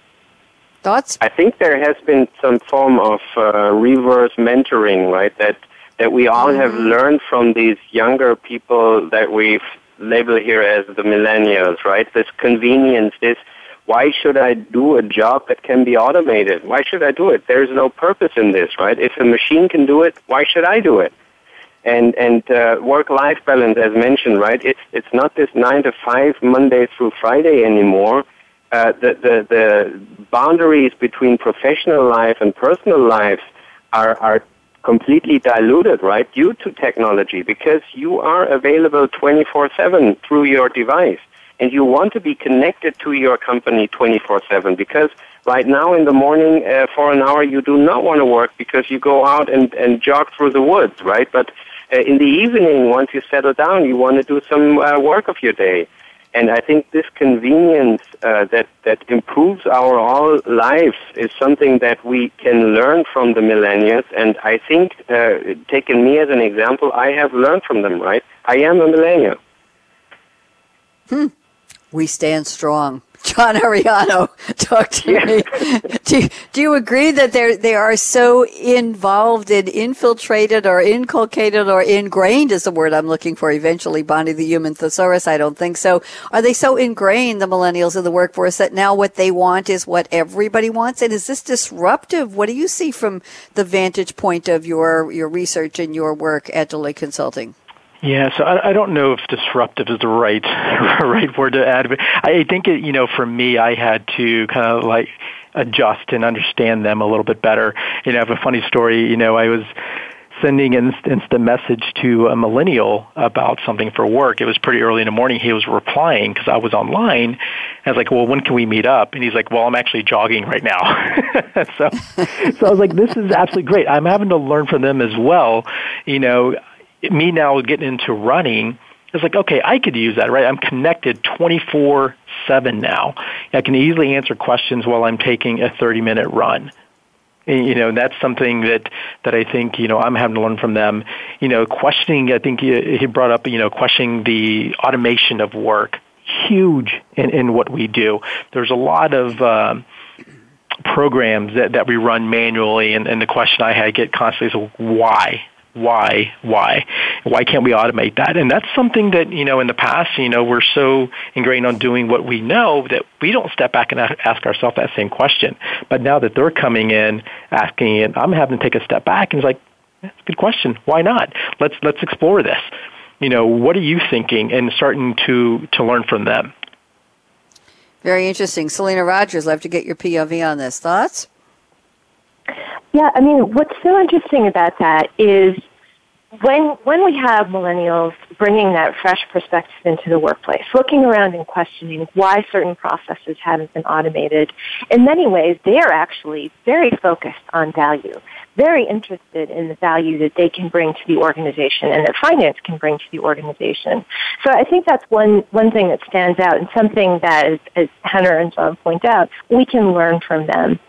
Thoughts? I think there has been some form of uh, reverse mentoring, right? That that we all mm-hmm. have learned from these younger people that we've labeled here as the millennials, right? This convenience, this why should I do a job that can be automated? Why should I do it? There's no purpose in this, right? If a machine can do it, why should I do it? And and uh, work-life balance, as mentioned, right? It's it's not this nine to five Monday through Friday anymore. Uh, the, the the boundaries between professional life and personal life are are completely diluted, right? Due to technology, because you are available 24/7 through your device and you want to be connected to your company 24/7 because right now in the morning uh, for an hour you do not want to work because you go out and and jog through the woods, right? But uh, in the evening once you settle down, you want to do some uh, work of your day. And I think this convenience uh, that that improves our all lives is something that we can learn from the millennials. And I think, uh, taking me as an example, I have learned from them. Right, I am a millennial. Hmm. We stand strong. John Arellano, talk to me. Do, do you agree that they they are so involved and infiltrated or inculcated or ingrained is the word I'm looking for eventually, Bonnie the human thesaurus? I don't think so. Are they so ingrained, the millennials in the workforce, that now what they want is what everybody wants? And is this disruptive? What do you see from the vantage point of your, your research and your work at Deloitte Consulting? Yeah, so I, I don't know if disruptive is the right right word to add, but I think it, you know, for me, I had to kind of like adjust and understand them a little bit better. You know, I have a funny story. You know, I was sending an instant message to a millennial about something for work. It was pretty early in the morning. He was replying because I was online. I was like, "Well, when can we meet up?" And he's like, "Well, I'm actually jogging right now." so, so I was like, "This is absolutely great." I'm having to learn from them as well. You know, me now getting into running, it's like, okay, I could use that, right? I'm connected 24 7 now. I can easily answer questions while I'm taking a 30 minute run. You know, that's something that, that I think, you know, I'm having to learn from them. You know, questioning, I think he, he brought up, you know, questioning the automation of work. Huge in, in what we do. There's a lot of, um, programs that, that we run manually and, and the question I had get constantly is why? Why, why, why can't we automate that? And that's something that you know in the past, you know, we're so ingrained on doing what we know that we don't step back and ask ourselves that same question. But now that they're coming in asking it, I'm having to take a step back and it's like, that's a good question. Why not? Let's let's explore this. You know, what are you thinking? And starting to to learn from them. Very interesting. Selena Rogers, love to get your POV on this. Thoughts? Yeah, I mean, what's so interesting about that is when when we have millennials bringing that fresh perspective into the workplace, looking around and questioning why certain processes haven't been automated, in many ways they are actually very focused on value, very interested in the value that they can bring to the organization and that finance can bring to the organization. So I think that's one one thing that stands out and something that, as, as Henner and John point out, we can learn from them.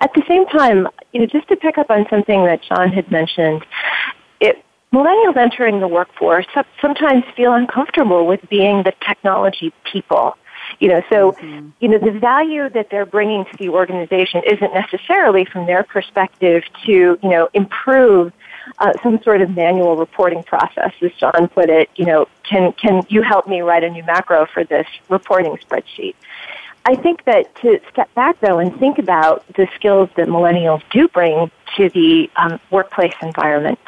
At the same time, you know, just to pick up on something that John had mentioned, it, millennials entering the workforce sometimes feel uncomfortable with being the technology people. You know, so, mm-hmm. you know, the value that they're bringing to the organization isn't necessarily from their perspective to, you know, improve uh, some sort of manual reporting process, as John put it. You know, can can you help me write a new macro for this reporting spreadsheet? I think that to step back though and think about the skills that millennials do bring to the um, workplace environment.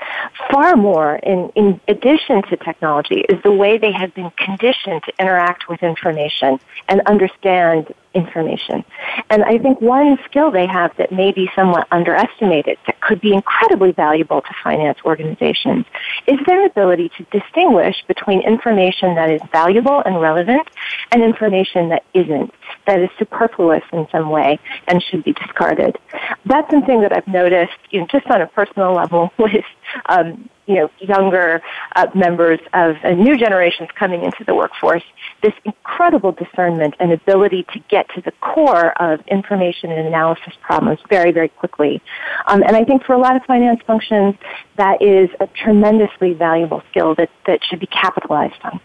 Far more, in, in addition to technology, is the way they have been conditioned to interact with information and understand information. And I think one skill they have that may be somewhat underestimated that could be incredibly valuable to finance organizations is their ability to distinguish between information that is valuable and relevant and information that isn't, that is superfluous in some way and should be discarded. That's something that I've noticed you know, just on a personal level with, um, you know, younger uh, members of uh, new generations coming into the workforce, this incredible discernment and ability to get to the core of information and analysis problems very, very quickly. Um, and I think for a lot of finance functions, that is a tremendously valuable skill that, that should be capitalized on.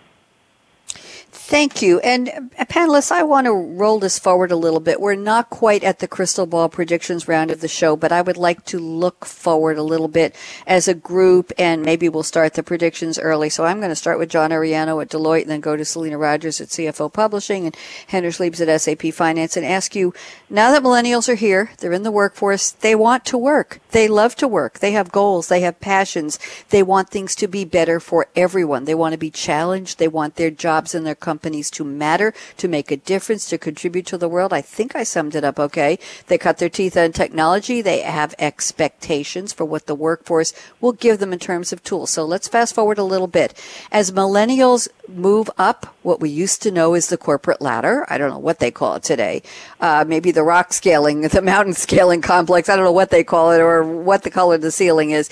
Thank you. And uh, panelists, I want to roll this forward a little bit. We're not quite at the crystal ball predictions round of the show, but I would like to look forward a little bit as a group and maybe we'll start the predictions early. So I'm going to start with John Arellano at Deloitte and then go to Selena Rogers at CFO Publishing and Henner Schliebs at SAP Finance and ask you, now that millennials are here, they're in the workforce, they want to work. They love to work. They have goals. They have passions. They want things to be better for everyone. They want to be challenged. They want their jobs and their companies to matter, to make a difference, to contribute to the world. I think I summed it up okay. They cut their teeth on technology. They have expectations for what the workforce will give them in terms of tools. So let's fast forward a little bit. As millennials move up what we used to know is the corporate ladder, I don't know what they call it today. Uh, maybe the rock scaling, the mountain scaling complex. I don't know what they call it or what the color of the ceiling is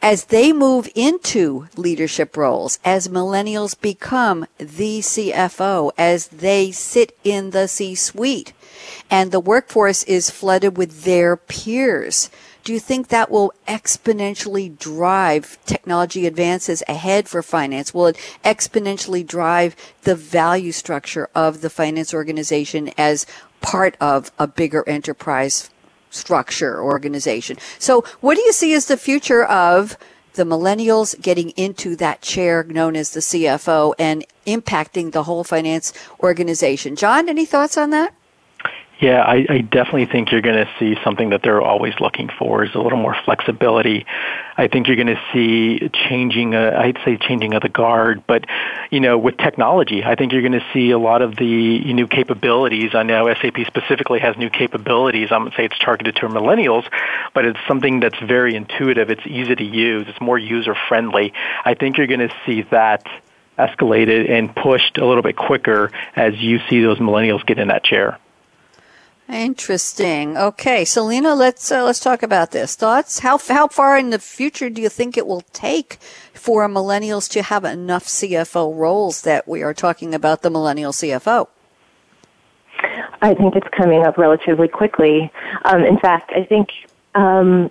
as they move into leadership roles, as millennials become the CFO, as they sit in the C suite, and the workforce is flooded with their peers. Do you think that will exponentially drive technology advances ahead for finance? Will it exponentially drive the value structure of the finance organization as part of a bigger enterprise structure organization. So, what do you see as the future of the millennials getting into that chair known as the CFO and impacting the whole finance organization? John, any thoughts on that? Yeah, I, I definitely think you're going to see something that they're always looking for is a little more flexibility. I think you're going to see changing, uh, I'd say changing of the guard, but you know, with technology, I think you're going to see a lot of the new capabilities. I know SAP specifically has new capabilities. I'm going to say it's targeted to millennials, but it's something that's very intuitive. It's easy to use. It's more user friendly. I think you're going to see that escalated and pushed a little bit quicker as you see those millennials get in that chair. Interesting. Okay, Selena, let's uh, let's talk about this. Thoughts? How how far in the future do you think it will take for millennials to have enough CFO roles that we are talking about the millennial CFO? I think it's coming up relatively quickly. Um, in fact, I think um,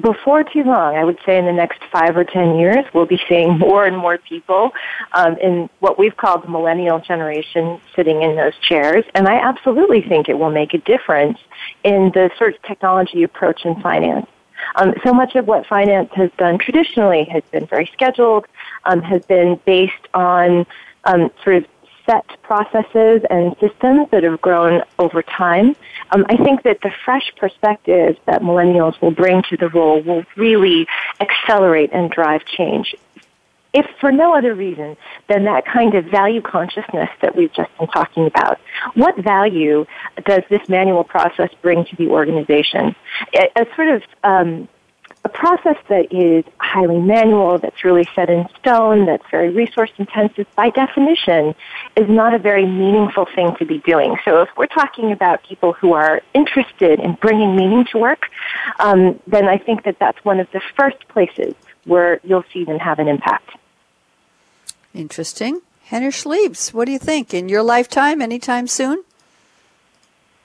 before too long, I would say in the next five or ten years, we'll be seeing more and more people um, in what we've called the millennial generation sitting in those chairs. And I absolutely think it will make a difference in the sort of technology approach in finance. Um, so much of what finance has done traditionally has been very scheduled, um, has been based on um, sort of set processes and systems that have grown over time. Um, I think that the fresh perspective that millennials will bring to the role will really accelerate and drive change if for no other reason than that kind of value consciousness that we've just been talking about. What value does this manual process bring to the organization? A, a sort of um, a process that is highly manual, that's really set in stone, that's very resource intensive, by definition, is not a very meaningful thing to be doing. So if we're talking about people who are interested in bringing meaning to work, um, then I think that that's one of the first places where you'll see them have an impact. Interesting. Henner Schliebs, what do you think? In your lifetime, anytime soon?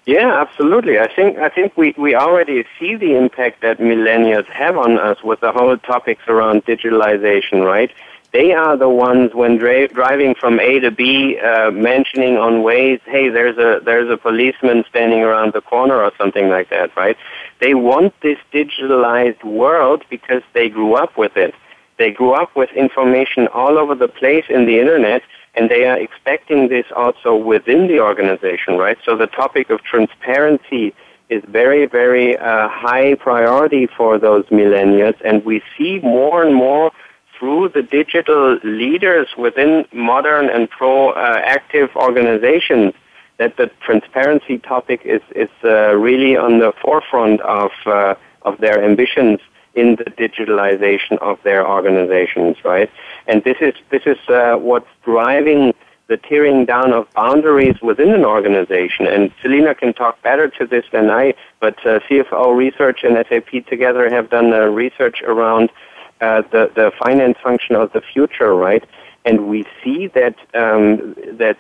Yeah, absolutely. I think I think we, we already see the impact that millennials have on us with the whole topics around digitalization, right? They are the ones when dri- driving from A to B, uh, mentioning on Waze, hey, there's a there's a policeman standing around the corner or something like that, right? They want this digitalized world because they grew up with it. They grew up with information all over the place in the internet, and they are expecting this also within the organization, right? So the topic of transparency is very, very uh, high priority for those millennials, and we see more and more through the digital leaders within modern and pro-active organizations that the transparency topic is is uh, really on the forefront of uh, of their ambitions in the digitalization of their organizations, right? And this is this is uh, what's driving the tearing down of boundaries within an organization. And Selena can talk better to this than I, but uh, CFO Research and SAP together have done uh, research around uh, the the finance function of the future, right? And we see that um, that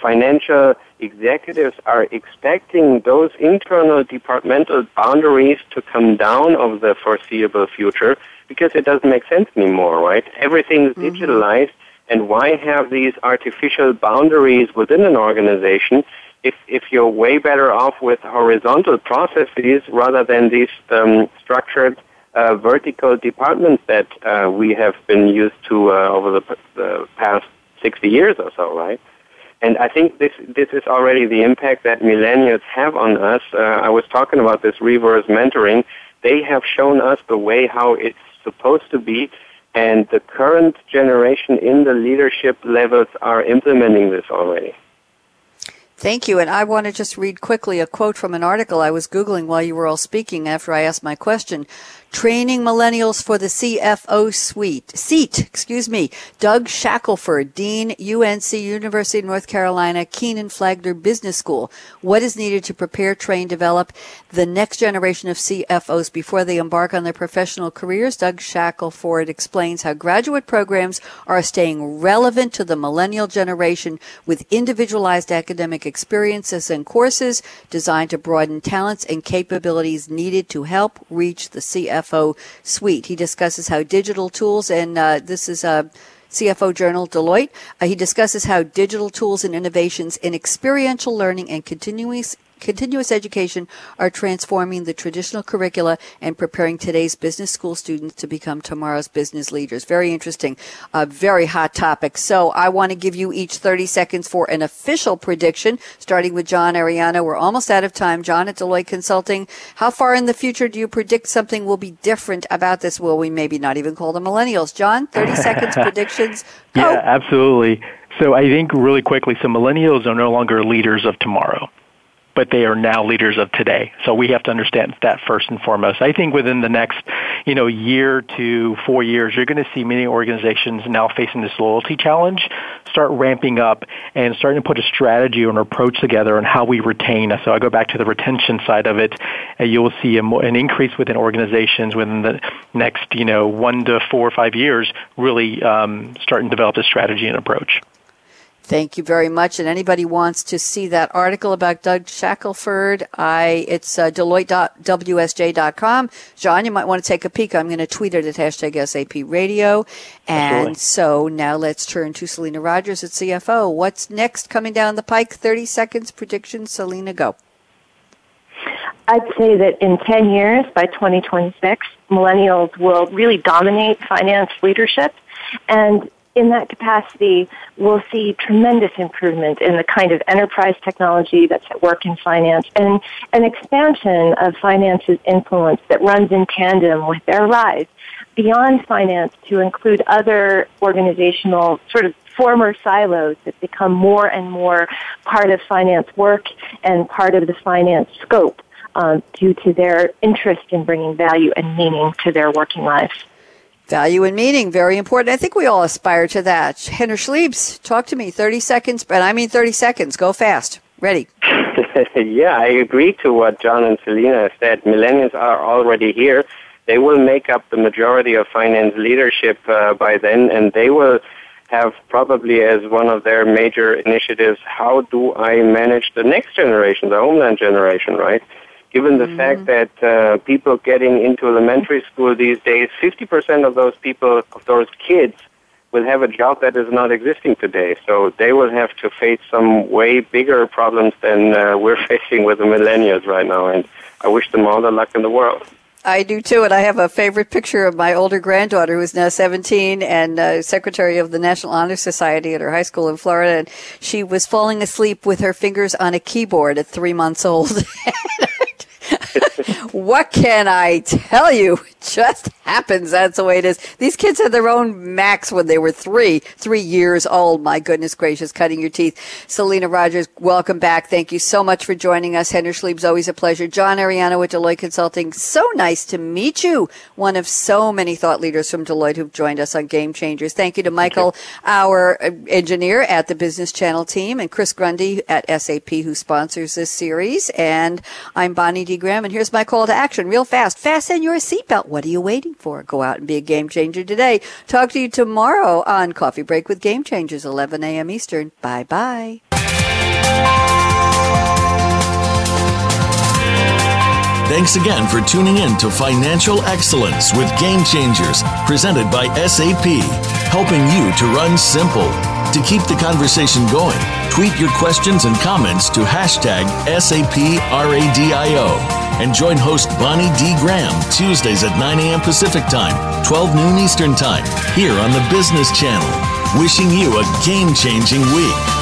financial executives are expecting those internal departmental boundaries to come down over the foreseeable future because it doesn't make sense anymore, right? Everything's mm-hmm. digitalized, and why have these artificial boundaries within an organization if, if you're way better off with horizontal processes rather than these um, structured uh, vertical departments that uh, we have been used to uh, over the, the past 60 years or so, right? And I think this this is already the impact that millennials have on us. Uh, I was talking about this reverse mentoring. They have shown us the way how it's supposed to be, and the current generation in the leadership levels are implementing this already. Thank you. And I want to just read quickly a quote from an article I was Googling while you were all speaking after I asked my question. Training Millennials for the CFO suite. Seat, excuse me. Doug Shackelford, Dean, UNC, University of North Carolina, Kenan Flagler Business School. What is needed to prepare, train, develop the next generation of CFOs before they embark on their professional careers? Doug Shackelford explains how graduate programs are staying relevant to the millennial generation with individualized academic experiences and courses designed to broaden talents and capabilities needed to help reach the CFO CFO suite. He discusses how digital tools, and uh, this is a uh, CFO Journal Deloitte. Uh, he discusses how digital tools and innovations in experiential learning and continuous continuous education are transforming the traditional curricula and preparing today's business school students to become tomorrow's business leaders. Very interesting, a very hot topic. So I want to give you each 30 seconds for an official prediction, starting with John Arellano. We're almost out of time. John at Deloitte Consulting, how far in the future do you predict something will be different about this? Will we maybe not even call them millennials? John, 30 seconds predictions. Go. Yeah, absolutely. So I think really quickly, so millennials are no longer leaders of tomorrow but they are now leaders of today. So we have to understand that first and foremost. I think within the next, you know, year to four years, you're going to see many organizations now facing this loyalty challenge start ramping up and starting to put a strategy or an approach together on how we retain. So I go back to the retention side of it. and you will see a, an increase within organizations within the next, you know, one to four or five years, really um, starting to develop a strategy and approach. Thank you very much. And anybody wants to see that article about Doug Shackelford, I it's uh, Deloitte.wsj.com. John, you might want to take a peek. I'm going to tweet it at hashtag SAP Radio. And Absolutely. so now let's turn to Selena Rogers at CFO. What's next coming down the pike? 30 seconds prediction. Selena, go. I'd say that in 10 years, by 2026, millennials will really dominate finance leadership. And in that capacity, we'll see tremendous improvement in the kind of enterprise technology that's at work in finance and an expansion of finance's influence that runs in tandem with their rise beyond finance to include other organizational sort of former silos that become more and more part of finance work and part of the finance scope um, due to their interest in bringing value and meaning to their working lives. Value and meaning, very important. I think we all aspire to that. Henner Schliebs, talk to me. 30 seconds, but I mean 30 seconds. Go fast. Ready. yeah, I agree to what John and Selena said. Millennials are already here. They will make up the majority of finance leadership uh, by then, and they will have probably as one of their major initiatives, how do I manage the next generation, the homeland generation, right? Given the mm-hmm. fact that uh, people getting into elementary school these days, 50% of those people, of those kids, will have a job that is not existing today. So they will have to face some way bigger problems than uh, we're facing with the millennials right now. And I wish them all the luck in the world. I do too, and I have a favorite picture of my older granddaughter who is now 17 and uh, secretary of the National Honor Society at her high school in Florida. And she was falling asleep with her fingers on a keyboard at three months old. what can I tell you? It just happens. That's the way it is. These kids had their own Macs when they were three, three years old. My goodness gracious, cutting your teeth. Selena Rogers, welcome back. Thank you so much for joining us. Henner Schlieb's always a pleasure. John Arellano with Deloitte Consulting. So nice to meet you. One of so many thought leaders from Deloitte who've joined us on Game Changers. Thank you to Michael, our uh, engineer at the Business Channel team, and Chris Grundy at SAP who sponsors this series. And I'm Bonnie D. Graham, and here's my call to action real fast. Fasten your seatbelt. What are you waiting for? Go out and be a game changer today. Talk to you tomorrow on Coffee Break with Game Changers, 11 a.m. Eastern. Bye bye. Thanks again for tuning in to Financial Excellence with Game Changers, presented by SAP, helping you to run simple. To keep the conversation going, tweet your questions and comments to hashtag SAPRADIO and join host Bonnie D. Graham Tuesdays at 9 a.m. Pacific Time, 12 noon Eastern Time, here on the Business Channel. Wishing you a game changing week.